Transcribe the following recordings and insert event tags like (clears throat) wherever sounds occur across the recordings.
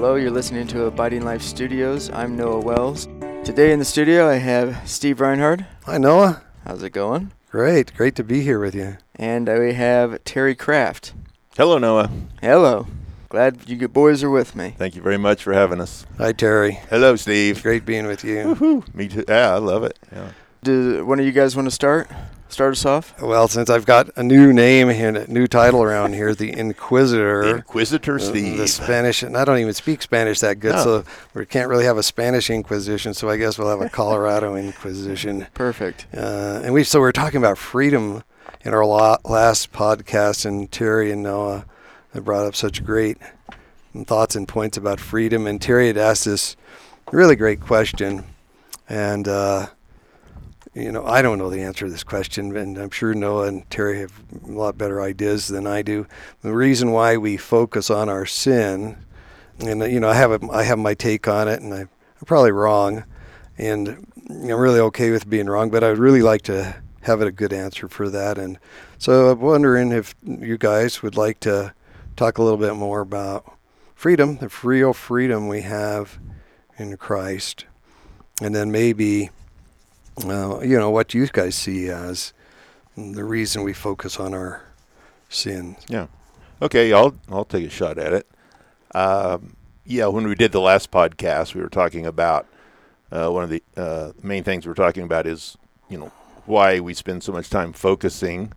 Hello, you're listening to Abiding Life Studios. I'm Noah Wells. Today in the studio, I have Steve Reinhardt. Hi, Noah. How's it going? Great. Great to be here with you. And we have Terry Kraft. Hello, Noah. Hello. Glad you boys are with me. Thank you very much for having us. Hi, Terry. Hello, Steve. Great being with you. Woo-hoo. Me too. Yeah, I love it. Yeah. Do one of you guys want to start? Start us off? Well, since I've got a new name and a new title around here, the Inquisitor. (laughs) Inquisitor uh, Steve. The Spanish, and I don't even speak Spanish that good, No. so we can't really have a Spanish Inquisition. So I guess we'll have a Colorado Inquisition. (laughs) Perfect. Uh, and we so we are talking about freedom in our last podcast, and Terry and Noah have brought up such great thoughts and points about freedom. And Terry had asked this really great question, and uh, you know I don't know the answer to this question, and I'm sure Noah and Terry have a lot better ideas than I do. The reason why we focus on our sin, and you know I have a, I have my take on it, and I, I'm probably wrong, and I'm really okay with being wrong, but I'd really like to have a good answer for that. And so I'm wondering if you guys would like to talk a little bit more about freedom, the real freedom we have in Christ, and then maybe, uh, you know, what you guys see as the reason we focus on our sins. Yeah. Okay, I'll I'll take a shot at it. Um, yeah, when we did the last podcast, we were talking about uh, one of the uh, main things we were talking about is you know why we spend so much time focusing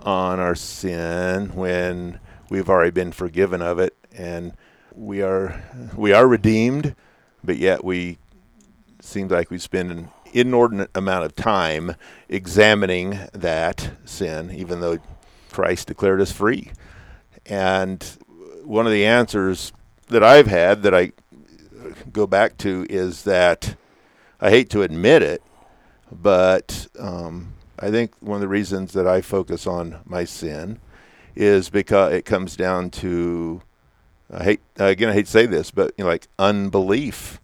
on our sin when we've already been forgiven of it and we are we are redeemed, but yet we seems like we spend inordinate amount of time examining that sin, even though Christ declared us free. And one of the answers that I've had that I go back to is that I hate to admit it, but um, I think one of the reasons that I focus on my sin is because it comes down to I hate again I hate to say this, but you know, like unbelief,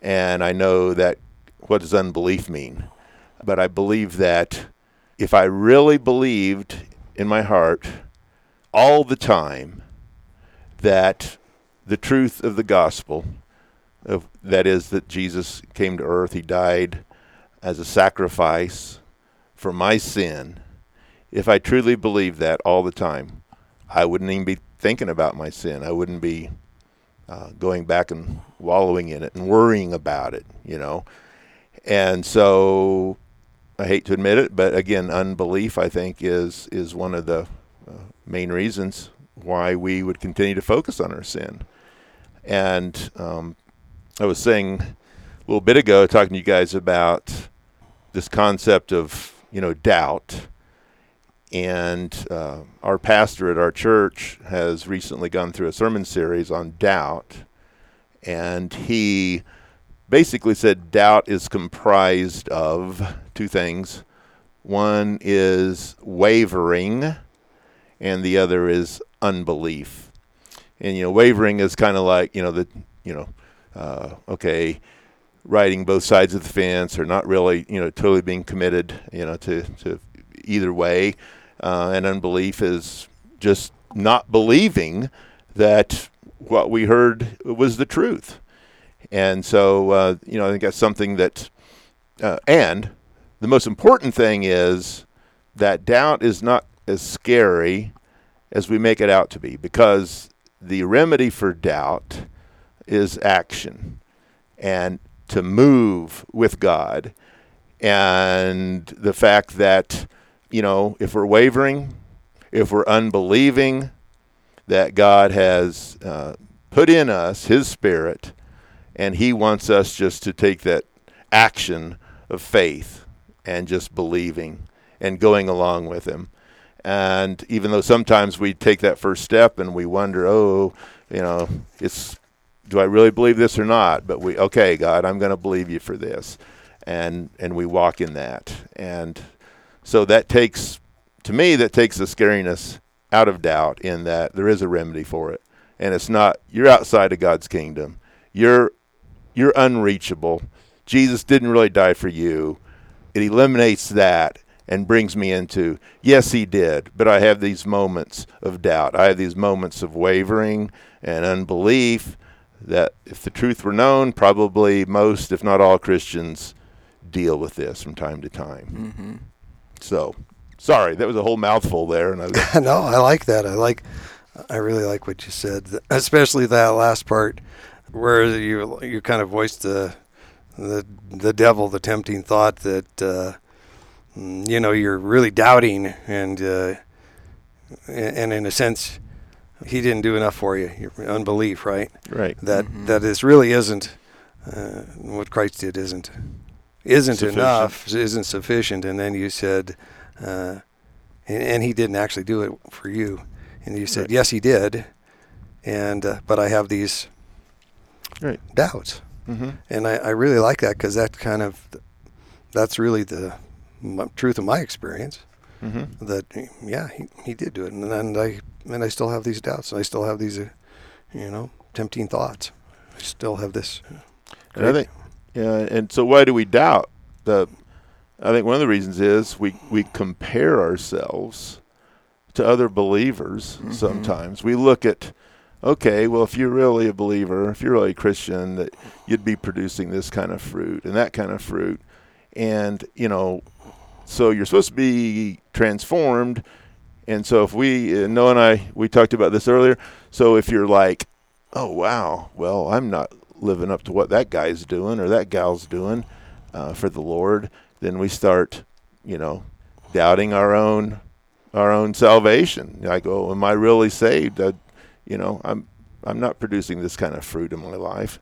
and I know that what does unbelief mean? But I believe that if I really believed in my heart all the time that the truth of the gospel, of, that is that Jesus came to earth, he died as a sacrifice for my sin. If I truly believed that all the time, I wouldn't even be thinking about my sin. I wouldn't be uh, going back and wallowing in it and worrying about it, you know. And so I hate to admit it, but again, unbelief I think is is one of the uh, main reasons why we would continue to focus on our sin. And um, I was saying a little bit ago, talking to you guys about this concept of you know doubt. And uh, our pastor at our church has recently gone through a sermon series on doubt, and he basically said doubt is comprised of two things. One is wavering, and the other is unbelief. And you know, wavering is kind of like you know the you know, uh, okay, riding both sides of the fence, or not really you know totally being committed you know to to either way. Uh, and unbelief is just not believing that what we heard was the truth. And so, uh, you know, I think that's something that, uh, and the most important thing is that doubt is not as scary as we make it out to be because the remedy for doubt is action and to move with God. And the fact that, you know, if we're wavering, if we're unbelieving, that God has uh, put in us His Spirit, and He wants us just to take that action of faith and just believing and going along with Him. And even though sometimes we take that first step and we wonder, oh, you know, it's do I really believe this or not? But we, okay, God, I'm going to believe you for this, and and we walk in that, and so that takes, to me, that takes the scariness out of doubt in that there is a remedy for it, and it's not you're outside of God's kingdom, you're you're unreachable. Jesus didn't really die for you. It eliminates that and brings me into yes, he did, but I have these moments of doubt. I have these moments of wavering and unbelief that if the truth were known, probably most, if not all, Christians deal with this from time to time. Mm-hmm. So, sorry, that was a whole mouthful there, and I, (laughs) no, I like that. I like, I really like what you said, especially that last part where you you kind of voiced the the the devil, the tempting thought that uh, mm, you know you're really doubting, and uh, and in a sense, he didn't do enough for you. Your unbelief, right? right. That Mhm. that is really isn't uh, what Christ did. Isn't isn't Sufficient. enough. Isn't sufficient. And then you said, uh, and, and he didn't actually do it for you. And you said, Right. yes, he did. And uh, but I have these Right. doubts, Mm-hmm. and I, I really like that because that kind of that's really the m- truth of my experience. Mm-hmm. That yeah, he, he did do it, and and I and I still have these doubts, and I still have these, uh, you know, tempting thoughts. I still have this. And I think, yeah, and so why do we doubt? The, I think one of the reasons is we we compare ourselves to other believers. Mhm. Sometimes we look at, okay, well, if you're really a believer, if you're really a Christian, that you'd be producing this kind of fruit and that kind of fruit, and you know, so you're supposed to be transformed. And so if we, uh, Noah and I, we talked about this earlier. So if you're like, oh wow, well, I'm not living up to what that guy's doing or that gal's doing uh, for the Lord, then we start, you know, doubting our own our own salvation. Like, oh, am I really saved? You know, I'm I'm not producing this kind of fruit in my life.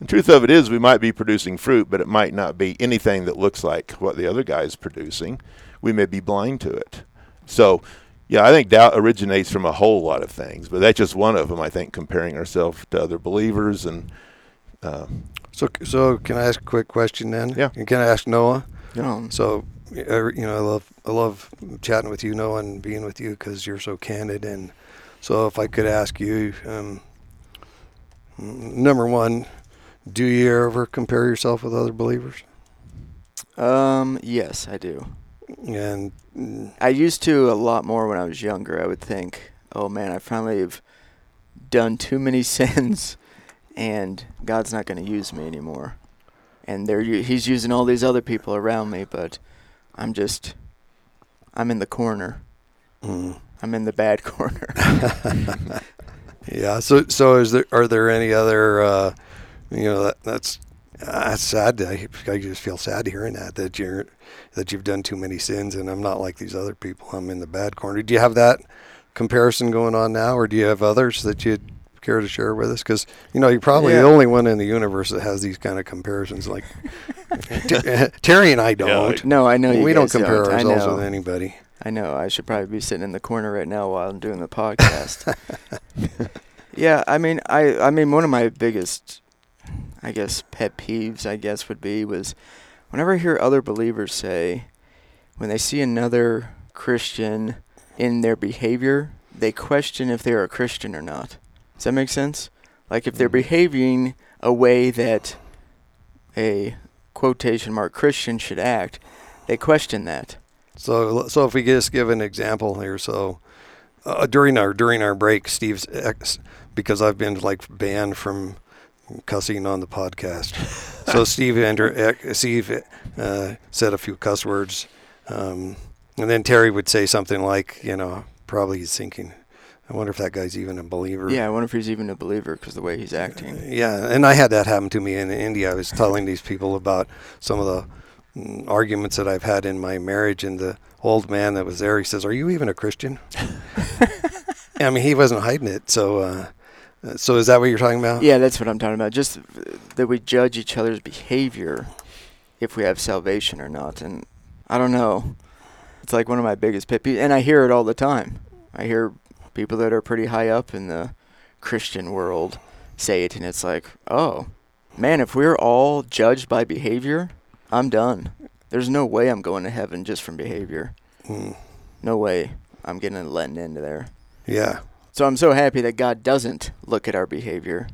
The truth of it is, we might be producing fruit, but it might not be anything that looks like what the other guy's producing. We may be blind to it. So, yeah, I think doubt originates from a whole lot of things, but that's just one of them. I think comparing ourselves to other believers and um, So so can I ask a quick question then? Yeah. And Can I ask Noah? Yeah. So, uh, you know, I love I love chatting with you, Noah, and being with you because you're so candid. And so, if I could ask you, um, number one, do you ever compare yourself with other believers? um, yes, I do. And I used to a lot more when I was younger. I would think, oh man, I finally have done too many (laughs) sins, and God's not going to use me anymore. And they're He's using all these other people around me, but I'm just, I'm in the corner. mm. I'm in the bad corner. (laughs) yeah. So so is there are there any other uh, you know that that's uh, that's sad. I, I just feel sad hearing that that you're that you've done too many sins, and I'm not like these other people. I'm in the bad corner. Do you have that comparison going on now, or do you have others that you'd care to share with us? Because you know you're probably Yeah. the only one in the universe that has these kind of comparisons. Like (laughs) (laughs) Terry and I don't. no, I know you we don't guys compare I ourselves with anybody. I know. I should probably be sitting in the corner right now while I'm doing the podcast. (laughs) yeah, I mean, I I mean, one of my biggest, I guess, pet peeves, I guess, would be was whenever I hear other believers say, when they see another Christian in their behavior, they question if they're a Christian or not. Does that make sense? Like if they're Mhm. behaving a way that a quotation mark Christian should act, they question that. So, so if we just give an example here, so uh, during our during our break, Steve's ex, because I've been like banned from cussing on the podcast. (laughs) so Steve enter, ex- Steve uh, said a few cuss words, um, and then Terry would say something like, you know, probably he's thinking, I wonder if that guy's even a believer. Yeah, I wonder if he's even a believer because the way he's acting. Yeah, and I had that happen to me in India. I was telling these people about some of the arguments that I've had in my marriage, and the old man that was there, he says, "Are you even a Christian?" (laughs) I mean, he wasn't hiding it. So, uh, uh, so is that what you're talking about? Yeah, that's what I'm talking about. Just that we judge each other's behavior if we have salvation or not. And I don't know. It's like one of my biggest pet peeves. And I hear it all the time. I hear people that are pretty high up in the Christian world say it, and it's like, oh, man, if we're all judged by behavior, I'm done. There's no way I'm going to heaven just from behavior. Mm, No way I'm getting letting into there. yeah, So I'm so happy that God doesn't look at our behavior.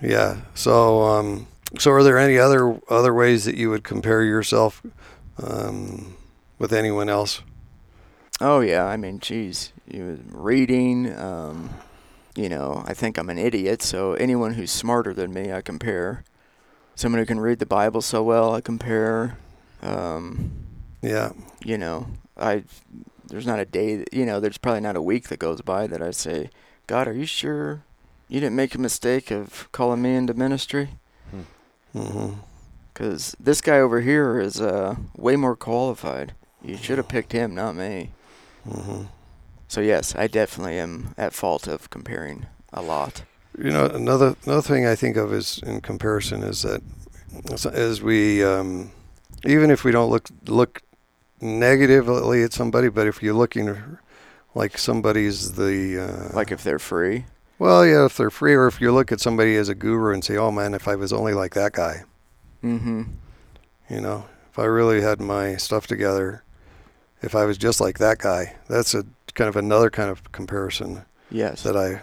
yeah. So, um, so are there any other other ways that you would compare yourself um, with anyone else? Oh yeah, I mean, geez, you reading, um, you know, I think I'm an idiot. So anyone who's smarter than me, I compare. Someone who can read the Bible so well, I compare. Um, Yeah. you know, I there's not a day that, you know, there's probably not a week that goes by that I say, God, are you sure you didn't make a mistake of calling me into ministry? Mm-hmm. Because this guy over here is uh, way more qualified. You should have picked him, not me. Mm-hmm. So yes, I definitely am at fault of comparing a lot. You know, another another thing I think of is in comparison is that as we um, even if we don't look look negatively at somebody, but if you're looking like somebody's the uh, Like if they're free. well, yeah, if they're free, or if you look at somebody as a guru and say, "Oh man, if I was only like that guy," Mm-hmm. you know, if I really had my stuff together, if I was just like that guy, that's a kind of another kind of comparison Yes. that I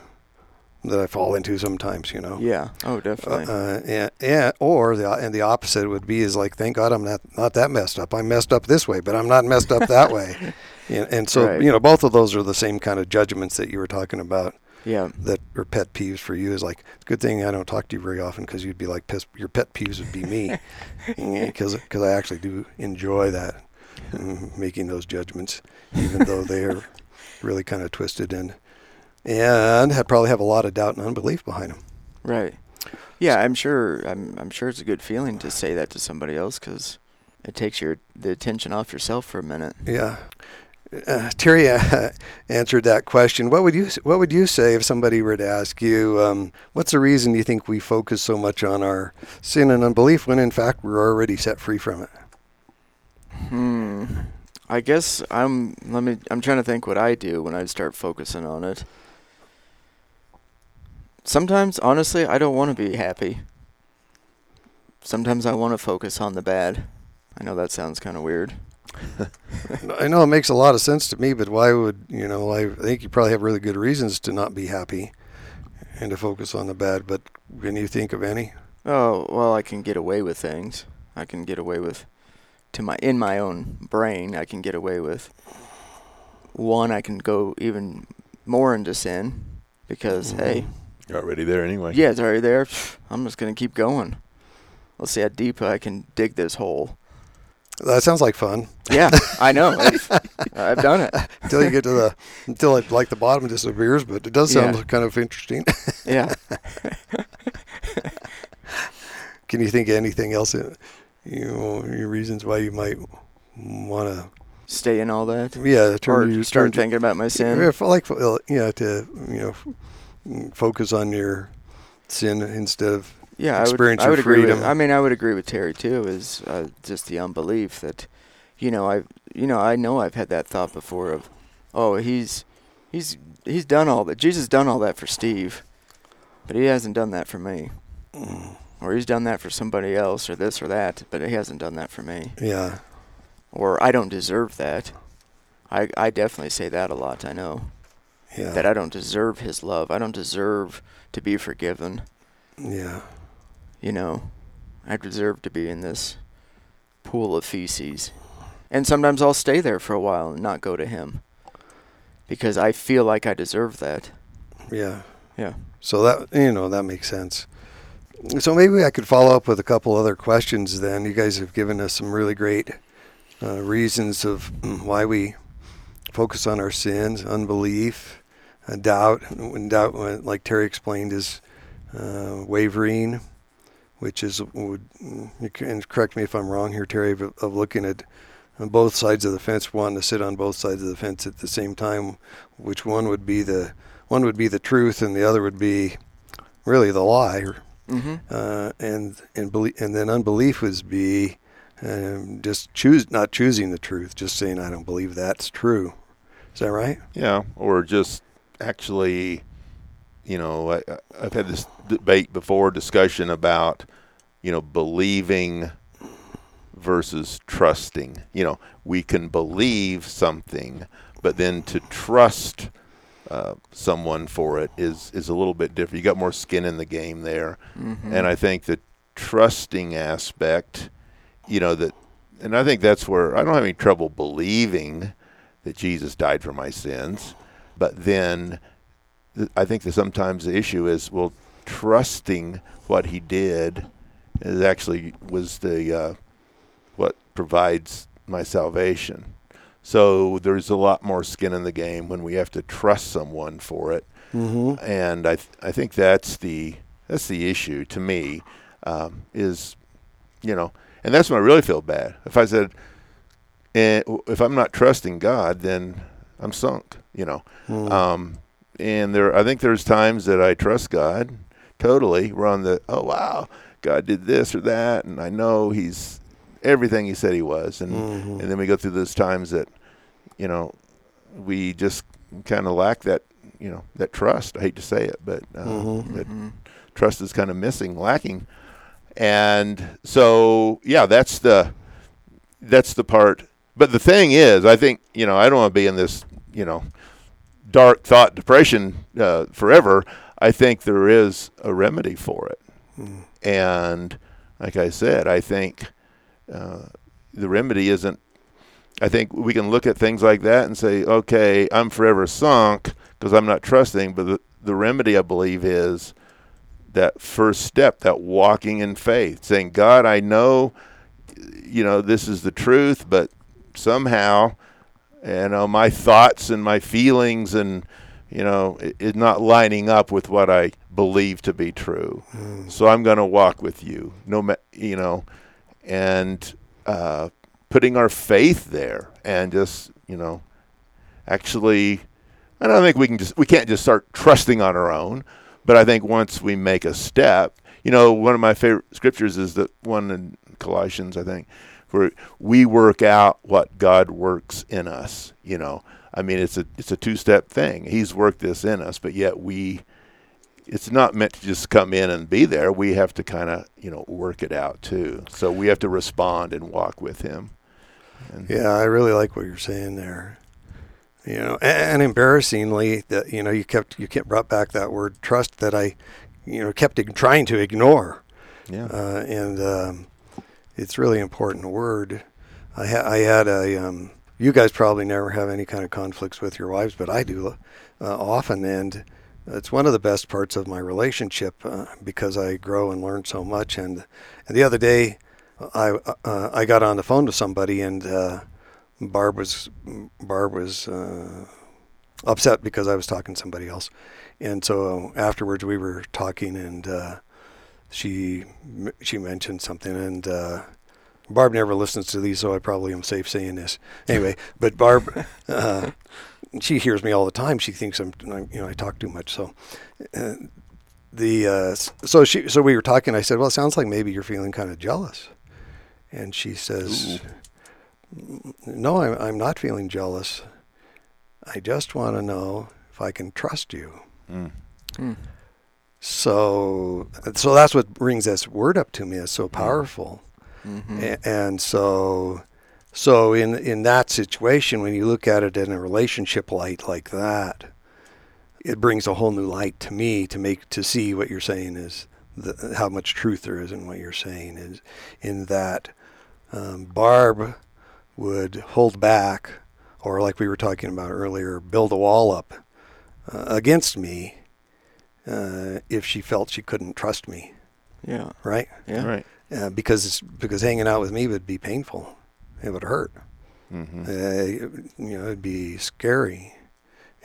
that I fall into sometimes, you know. yeah. Oh, Uh, definitely. uh, and, and or the and the opposite would be is like, thank God I'm not not that messed up. I'm messed up this way, but I'm not messed up that way. (laughs) And, and so Right. you know, both of those are the same kind of judgments that you were talking about yeah. that are pet peeves for you. Is like, good thing I don't talk to you very often because you'd be like, piss, your pet peeves would be me, (laughs) because because I actually do enjoy that mm, making those judgments, even though they are really kind of twisted and and had probably have a lot of doubt and unbelief behind them. Right. Yeah, I'm sure. I'm. I'm sure it's a good feeling to say that to somebody else because it takes your the attention off yourself for a minute. Yeah. Uh, Terry uh, (laughs) answered that question. What would you What would you say if somebody were to ask you, um, "What's the reason you think we focus so much on our sin and unbelief when, in fact, we're already set free from it?" Hmm. I guess I'm. Let me. I'm trying to think what I do when I start focusing on it. Sometimes, honestly, I don't want to be happy. Sometimes I want to focus on the bad. I know that sounds kind of weird. (laughs) I know it makes a lot of sense to me, but why would you know? I think you probably have really good reasons to not be happy and to focus on the bad. But can you think of any? Oh well, I can get away with things. I can get away with, to my in my own brain, I can get away with. One, I can go even more into sin, because hey, mm-hmm. You're already there anyway. yeah, it's already there. I'm just gonna keep going. Let's see how deep I can dig this hole. That sounds like fun Yeah, (laughs) I know. I've, I've done it. until you get to the until it, like the bottom disappears. But it does sound Yeah. kind of interesting. (laughs) Yeah. (laughs) Can you think of anything else? That, you know, your reasons why you might want to, Stay in all that. yeah, turn Or you start turn, thinking about my sin. Yeah, for like yeah, to you know, f- focus on your sin instead of yeah, I would, experience I would agree with. freedom. I mean, I would agree with Terry too. Is uh, just the unbelief that, you know, I, you know, I know I've had that thought before of, oh, he's, he's, he's done all that. Jesus done all that for Steve, but he hasn't done that for me. Mm, Or he's done that for somebody else, or this or that, but he hasn't done that for me. yeah, Or I don't deserve that. I, I definitely say that a lot. I know yeah, that I don't deserve his love. I don't deserve to be forgiven. yeah, you know, I deserve to be in this pool of feces. And sometimes I'll stay there for a while and not go to him because I feel like I deserve that. yeah. Yeah. So that you know that makes sense. So maybe I could follow up with a couple other questions. Then you guys have given us some really great uh, reasons of (clears throat) why we focus on our sins, unbelief, doubt. When doubt, like Terry explained, is uh, wavering, which is would you can correct me if I'm wrong here, Terry, of, of looking at both sides of the fence, wanting to sit on both sides of the fence at the same time. Which one would be the one would be the truth, and the other would be really the lie. Mm-hmm. Uh, and and belie- and then unbelief would be um, just choose not choosing the truth, just saying I don't believe that's true. Is that right? Yeah, or just actually, you know, I, I've had this debate before, discussion about, you know, believing versus trusting. You know, we can believe something, but then to trust uh, someone for it is is a little bit different. You got more skin in the game there, Mm-hmm. and I think the trusting aspect, you know, that, and I think that's where I don't have any trouble believing that Jesus died for my sins, but then th- I think that sometimes the issue is well, trusting what he did is actually was the uh, what provides my salvation. So there's a lot more skin in the game when we have to trust someone for it, Mm-hmm. and I th- I think that's the that's the issue to me um, is you know, and that's when I really feel bad. If I said, eh, if I'm not trusting God, then I'm sunk. You know, Mm. um, and there, I think there's times that I trust God totally. We're on the, oh wow, God did this or that, and I know He's everything He said He was, and Mhm. and then we go through those times that, you know, we just kind of lack that, you know, that trust. I hate to say it, but uh, Mhm. that Mhm. trust is kind of missing, lacking, and so yeah, that's the that's the part. But the thing is, I think you know, I don't want to be in this, you know, dark thought depression uh, forever. I think there is a remedy for it, Mm. and like I said, I think uh, the remedy isn't. I think we can look at things like that and say, okay, I'm forever sunk because I'm not trusting. But the, the remedy, I believe, is that first step, that walking in faith, saying, God, I know, you know, this is the truth, but somehow, you know, my thoughts and my feelings and, you know, it, it not lining up with what I believe to be true. Mm. So I'm going to walk with you, no, ma- you know, and uh, putting our faith there and just, you know, actually, I don't think we can just we can't just start trusting on our own, but I think once we make a step, you know, one of my favorite scriptures is the one in Colossians, I think, where we work out what God works in us. You know, I mean, it's a it's a two step thing. He's worked this in us, but yet we. It's not meant to just come in and be there. We have to kind of, you know, work it out too. So we have to respond and walk with Him. And Yeah, I really like what you're saying there. You know, and, and embarrassingly, that you know, you kept you kept brought back that word trust that I, you know, kept trying to ignore, yeah, uh, and um, it's really important word. I, ha- I had a. Um, you guys probably never have any kind of conflicts with your wives, but I do uh, often, and it's one of the best parts of my relationship uh, because I grow and learn so much. And and the other day, I uh, I got on the phone to somebody, and uh, Barb was Barb was uh, upset because I was talking to somebody else, and so afterwards we were talking, and uh, she she mentioned something, and uh, Barb never listens to these, so I probably am safe saying this anyway. (laughs) But Barb, uh, she hears me all the time. She thinks I'm, I'm you know I talk too much, so. Uh, the uh, so she so we were talking. I said, "Well, it sounds like maybe you're feeling kind of jealous," and she says, "No, I'm, I'm not feeling jealous. I just want to know if I can trust you." Mm. Hmm. So so that's what brings this word up to me. It's so powerful, Mhm. A- and so so in in that situation, when you look at it in a relationship light like that, it brings a whole new light to me to make to see what you're saying is the, how much truth there is in what you're saying is in that um, Barb would hold back, or like we were talking about earlier, build a wall up uh, against me uh, if she felt she couldn't trust me, Yeah. right? Yeah. right. Uh, because because hanging out with me would be painful, it would hurt. hmm Uh, you know, it'd be scary,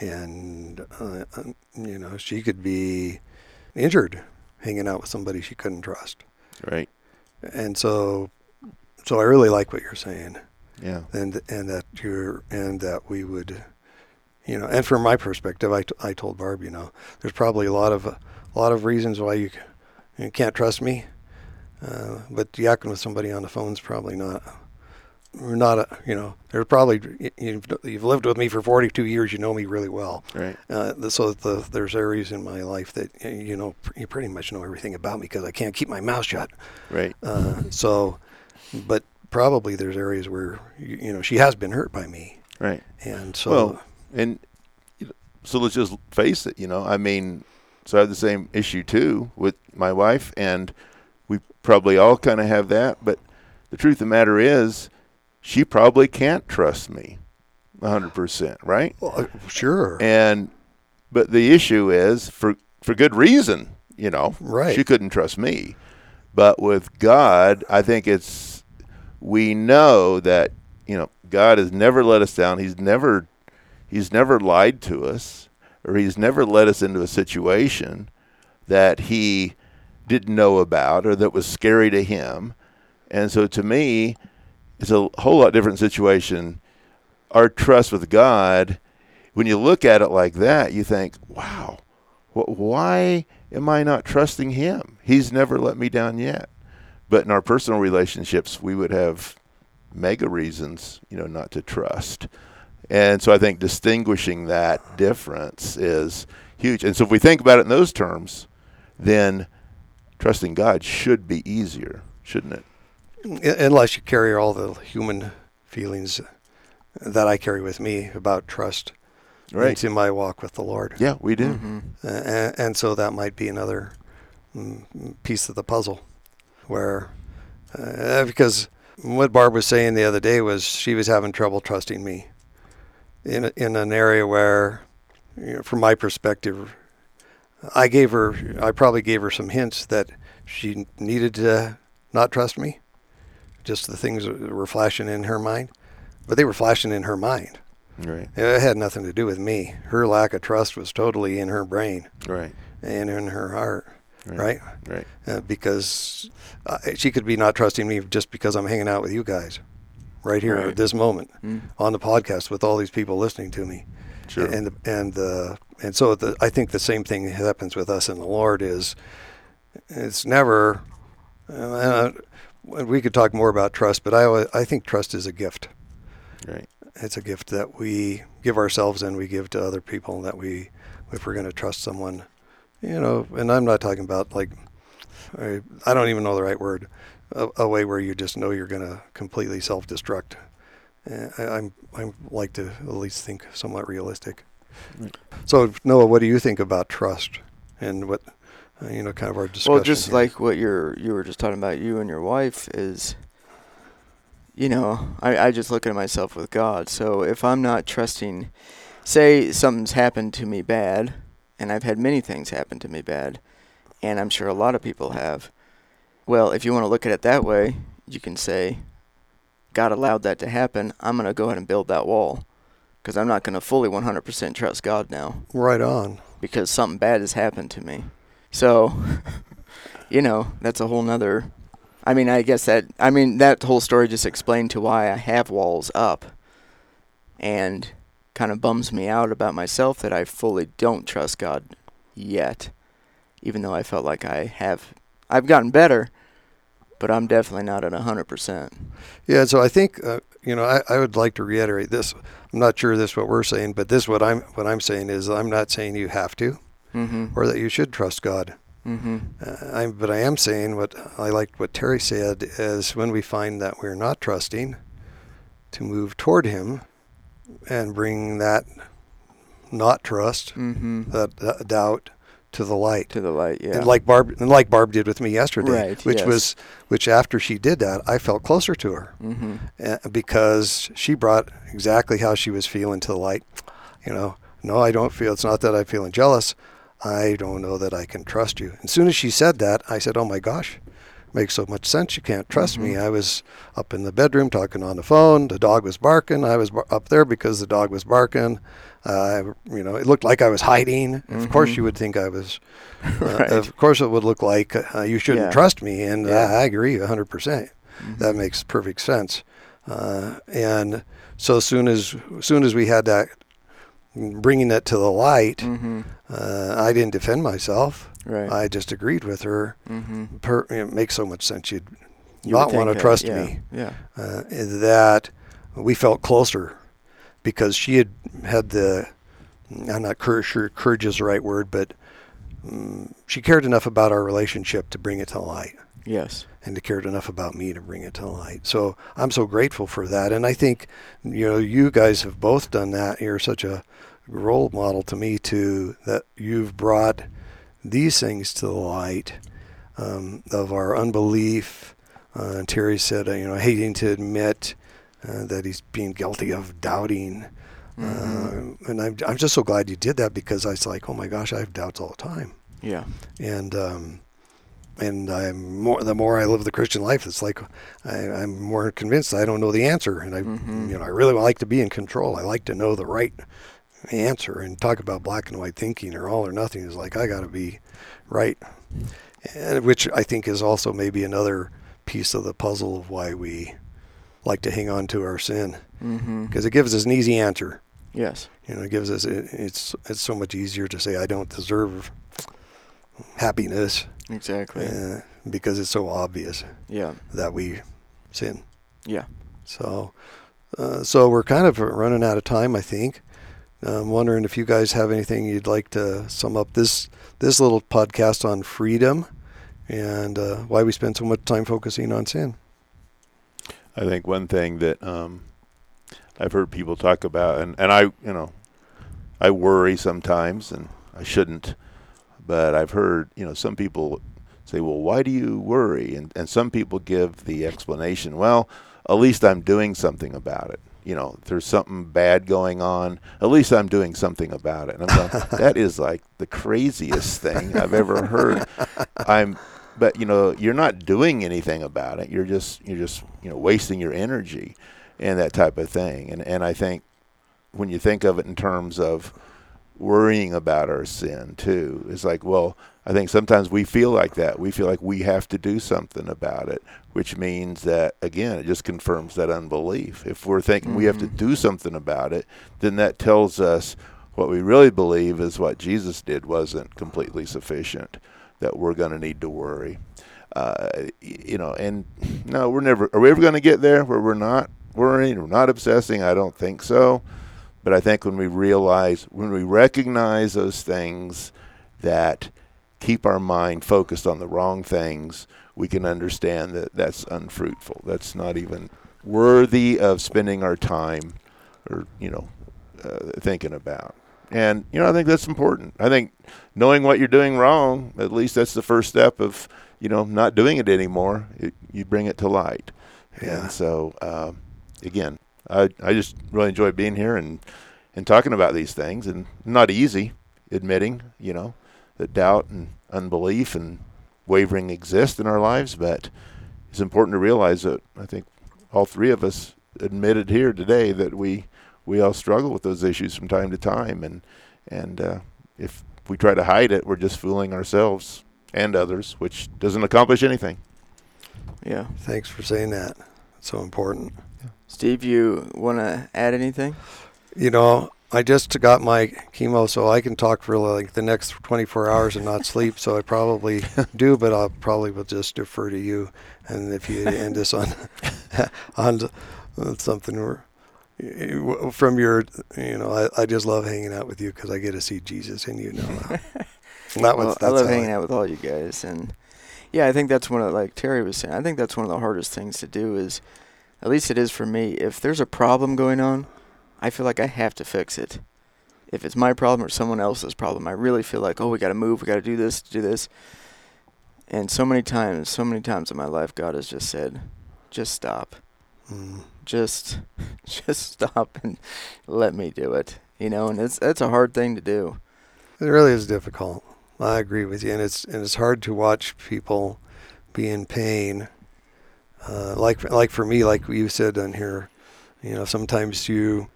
and uh, uh, you know, she could be injured hanging out with somebody she couldn't trust. Right. And so, so I really like what you're saying, Yeah. and and that you're and that we would, you know, and from my perspective, I, t- I told Barb, you know, there's probably a lot of a lot of reasons why you, c- you can't trust me, uh, but yakking with somebody on the phone's probably not. Not a, you know, there's probably you've, you've lived with me for 42 years. You know me really well. Right. Uh, so the, there's areas in my life that you know pr- you pretty much know everything about me because I can't keep my mouth shut. Right. Uh, so, but probably there's areas where you, you know she has been hurt by me, Right. and so Well, and so let's just face it. You know, I mean, so I have the same issue too with my wife, and we probably all kind of have that. But the truth of the matter is, she probably can't trust me, hundred percent, right? well, uh, sure, And but the issue is for for good reason. You know, Right. She couldn't trust me, but with God, I think it's we know that you know God has never let us down. He's never He's never lied to us, or He's never led us into a situation that He didn't know about or that was scary to Him. And so, to me, it's a whole lot different situation. Our trust with God, when you look at it like that, you think, wow, wh- why am I not trusting Him? He's never let me down yet. But in our personal relationships, we would have mega reasons, you know, not to trust. And so I think distinguishing that difference is huge. And so if we think about it in those terms, then trusting God should be easier, shouldn't it? Unless you carry all the human feelings that I carry with me about trust into my walk with the Lord. Yeah, we do. Mhm. Uh, and, and so that might be another mm, piece of the puzzle where uh, because what Barb was saying the other day was she was having trouble trusting me in in an area where you know, from my perspective I gave her I probably gave her some hints that she needed to not trust me. Just the things that were flashing in her mind but they were flashing in her mind. Right, it had nothing to do with me. Her lack of trust was totally in her brain right, and in her heart, right? right. Uh, because uh, she could be not trusting me just because I'm hanging out with you guys, right here Right. at this moment Mm. on the podcast with all these people listening to me, Sure. and and uh, and so the, I think the same thing happens with us in the Lord is it's never. Uh, we could talk more about trust, but I always, I think trust is a gift. right. It's a gift that we give ourselves and we give to other people that we, if we're going to trust someone, you know, and I'm not talking about like, I, I don't even know the right word, a, a way where you just know you're going to completely self-destruct. Uh, I, I'm, I'm like to at least think somewhat realistic. Right. So Noah, what do you think about trust and what, uh, you know, kind of our discussion? Well, just here? like what you're you were just talking about, you and your wife is, you know, I, I just look at myself with God. So if I'm not trusting, say something's happened to me bad, and I've had many things happen to me bad, and I'm sure a lot of people have. Well, if you want to look at it that way, you can say, God allowed that to happen. I'm going to go ahead and build that wall because I'm not going to fully 100% trust God now right on. because something bad has happened to me. So, (laughs) you know, that's a whole nother. I mean, I guess that. I mean, that whole story just explained to why I have walls up, and kind of bums me out about myself that I fully don't trust God yet, even though I felt like I have. I've gotten better, but I'm definitely not at a hundred percent. Yeah, so I think uh, you know I, I would like to reiterate this. I'm not sure this is what we're saying, but this what I'm what I'm saying is I'm not saying you have to Mm-hmm. or that you should trust God. Mm-hmm. Uh, I'm, but I am saying what I liked what Terry said is when we find that we're not trusting, to move toward Him, and bring that not trust, Mm-hmm. that, that doubt, to the light. To the light, yeah. And like Barb, and like Barb did with me yesterday, Right, which yes. was, which after she did that, I felt closer to her mm-hmm. uh, because she brought exactly how she was feeling to the light. You know, no, I don't feel. It's not that I'm feeling jealous. I don't know that I can trust you. As soon as she said that, I said, "Oh my gosh, makes so much sense. You can't trust me." Mhm. I was up in the bedroom talking on the phone. The dog was barking. I was bar- up there because the dog was barking. Uh, you know, it looked like I was hiding. Of course, Mhm. you would think I was. (laughs) Uh, right. Of course, it would look like uh, you shouldn't Yeah. trust me, and Yeah. I, agree hundred percent. Mhm. That makes perfect sense. Uh, and so soon as, as soon as we had that, bringing that to the light, Mm-hmm. uh, I didn't defend myself. Right. I just agreed with her. mm-hmm. Per, it makes so much sense. You'd You not want to trust yeah, me. Yeah. Uh, that we felt closer because she had had the. I'm not cur- sure courage is the right word, but um, she cared enough about our relationship to bring it to light. Yes. and to cared enough about me to bring it to light. So I'm so grateful for that. And I think, you know, you guys have both done that. You're such a role model to me too, that you've brought these things to the light um, of our unbelief. Uh, Terry said, uh, you know, hating to admit uh, that he's being guilty of doubting. Mhm. Uh, and I'm, I'm just so glad you did that because I was like, oh my gosh, I have doubts all the time. yeah. And um, and I'm more the more I live the Christian life, it's like I, I'm more convinced I don't know the answer, and I Mhm. you know I really like to be in control. I like to know the right answer. And talk about black and white thinking or all or nothing is like I got to be right, and which I think is also maybe another piece of the puzzle of why we like to hang on to our sin Mm-hmm. because it gives us an easy answer. Yes. You know, it gives us it, it's it's so much easier to say I don't deserve happiness Exactly. uh, because it's so obvious Yeah. that we sin. Yeah. So, uh, so we're kind of running out of time, I think. I'm wondering if you guys have anything you'd like to sum up this this little podcast on freedom and uh, why we spend so much time focusing on sin. I think one thing that um, I've heard people talk about, and, and I, you know, I worry sometimes, and I shouldn't, but I've heard, you know, some people say, well, why do you worry? And, and some people give the explanation, well, at least I'm doing something about it. You know, there's something bad going on, at least I'm doing something about it. And I'm going, (laughs) that is like the craziest thing I've ever heard. I'm but you know you're not doing anything about it you're just you're just you know wasting your energy and that type of thing and and i think when you think of it in terms of worrying about our sin too it's like well i think sometimes we feel like that we feel like we have to do something about it which means that again it just confirms that unbelief if we're thinking we have to Mhm. do something about it then that tells us what we really believe is what jesus did wasn't completely sufficient that we're going to need to worry. Uh, you know, and no, we're never. Are we ever going to get there where we're not worrying, we're not obsessing? I don't think so. But I think when we realize, when we recognize those things that keep our mind focused on the wrong things, we can understand that that's unfruitful. That's not even worthy of spending our time, or you know, uh, thinking about. And you know, I think that's important. I think knowing what you're doing wrong, at least that's the first step of you know not doing it anymore. It, you bring it to light. Yeah. And so um, again, I I just really enjoy being here and and talking about these things. And not easy admitting, you know, that doubt and unbelief and wavering exist in our lives, but it's important to realize that I think all three of us admitted here today that we we all struggle with those issues from time to time, and and uh, if we try to hide it, we're just fooling ourselves and others, which doesn't accomplish anything. Yeah. Thanks for saying that. It's so important. Steve, you want to add anything? You know, I just got my chemo, so I can talk for like the next 24 hours and not (laughs) sleep. So I probably (laughs) do, but I'll probably will just defer to you. And if you (laughs) end this on on something from your, you know, I, I just love hanging out with you because I get to see Jesus in you know. that. Was, I love hanging out with all you guys, and yeah, I think that's one of like Terry was saying. I think that's one of the hardest things to do. Is at least it is for me. If there's a problem going on, I feel like I have to fix it. If it's my problem or someone else's problem, I really feel like, oh, we got to move, we got to do this, do this. And so many times, so many times in my life, God has just said, just stop, Mm. just, (laughs) just stop and let me do it. You know, and it's that's a hard thing to do. It really is difficult. I agree with you, and it's and it's hard to watch people be in pain. Uh, like like for me, like you said on here, you know, sometimes you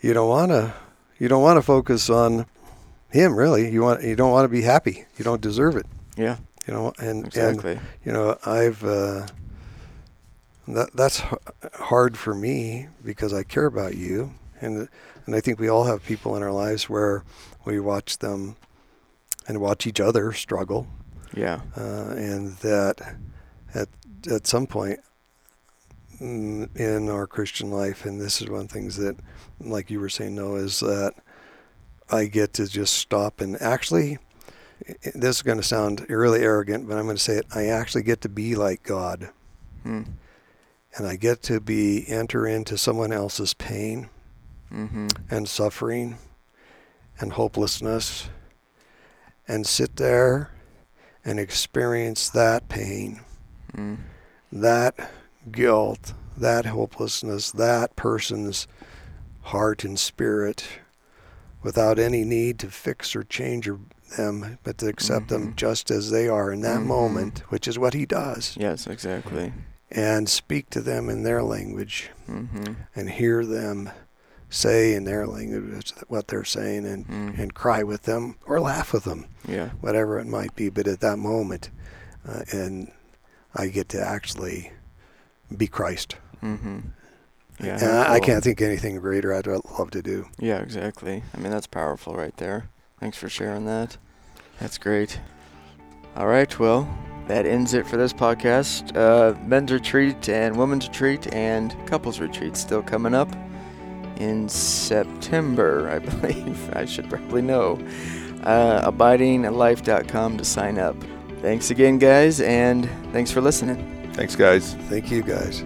you don't want to you don't want to focus on him. Really, you want you don't want to be happy. You don't deserve it. Yeah, You know, and and exactly. you know, I've uh, that that's h- hard for me because I care about you, and and I think we all have people in our lives where we watch them and watch each other struggle, yeah, uh, and that at at some point in our Christian life, and this is one of the things that, like you were saying, Noah, is that I get to just stop and actually. This is going to sound really arrogant, but I'm going to say it. I actually get to be like God, hmm. and I get to be enter into someone else's pain hmm and suffering and hopelessness and sit there and experience that pain, mm. that guilt, that hopelessness, that person's heart and spirit without any need to fix or change them, but to accept them Mhm. just as they are in that Mhm. moment, which is what he does, Yes, exactly. and speak to them in their language Mm-hmm. and hear them say in their language what they're saying and, Mm. and cry with them or laugh with them, Yeah. whatever it might be. But at that moment, uh, and I get to actually be Christ. Mm-hmm. Yeah. and I, I can't think anything greater I'd love to do. Yeah, exactly. I mean, that's powerful right there. Thanks for sharing that. That's great. All right, well, that ends it for this podcast. Uh, men's retreat and women's retreat and couples retreat still coming up in September, (laughs) I believe. I should probably know. Uh, abidinglife.com to sign up. Thanks again, guys, and thanks for listening. Thanks, guys. Thank you guys.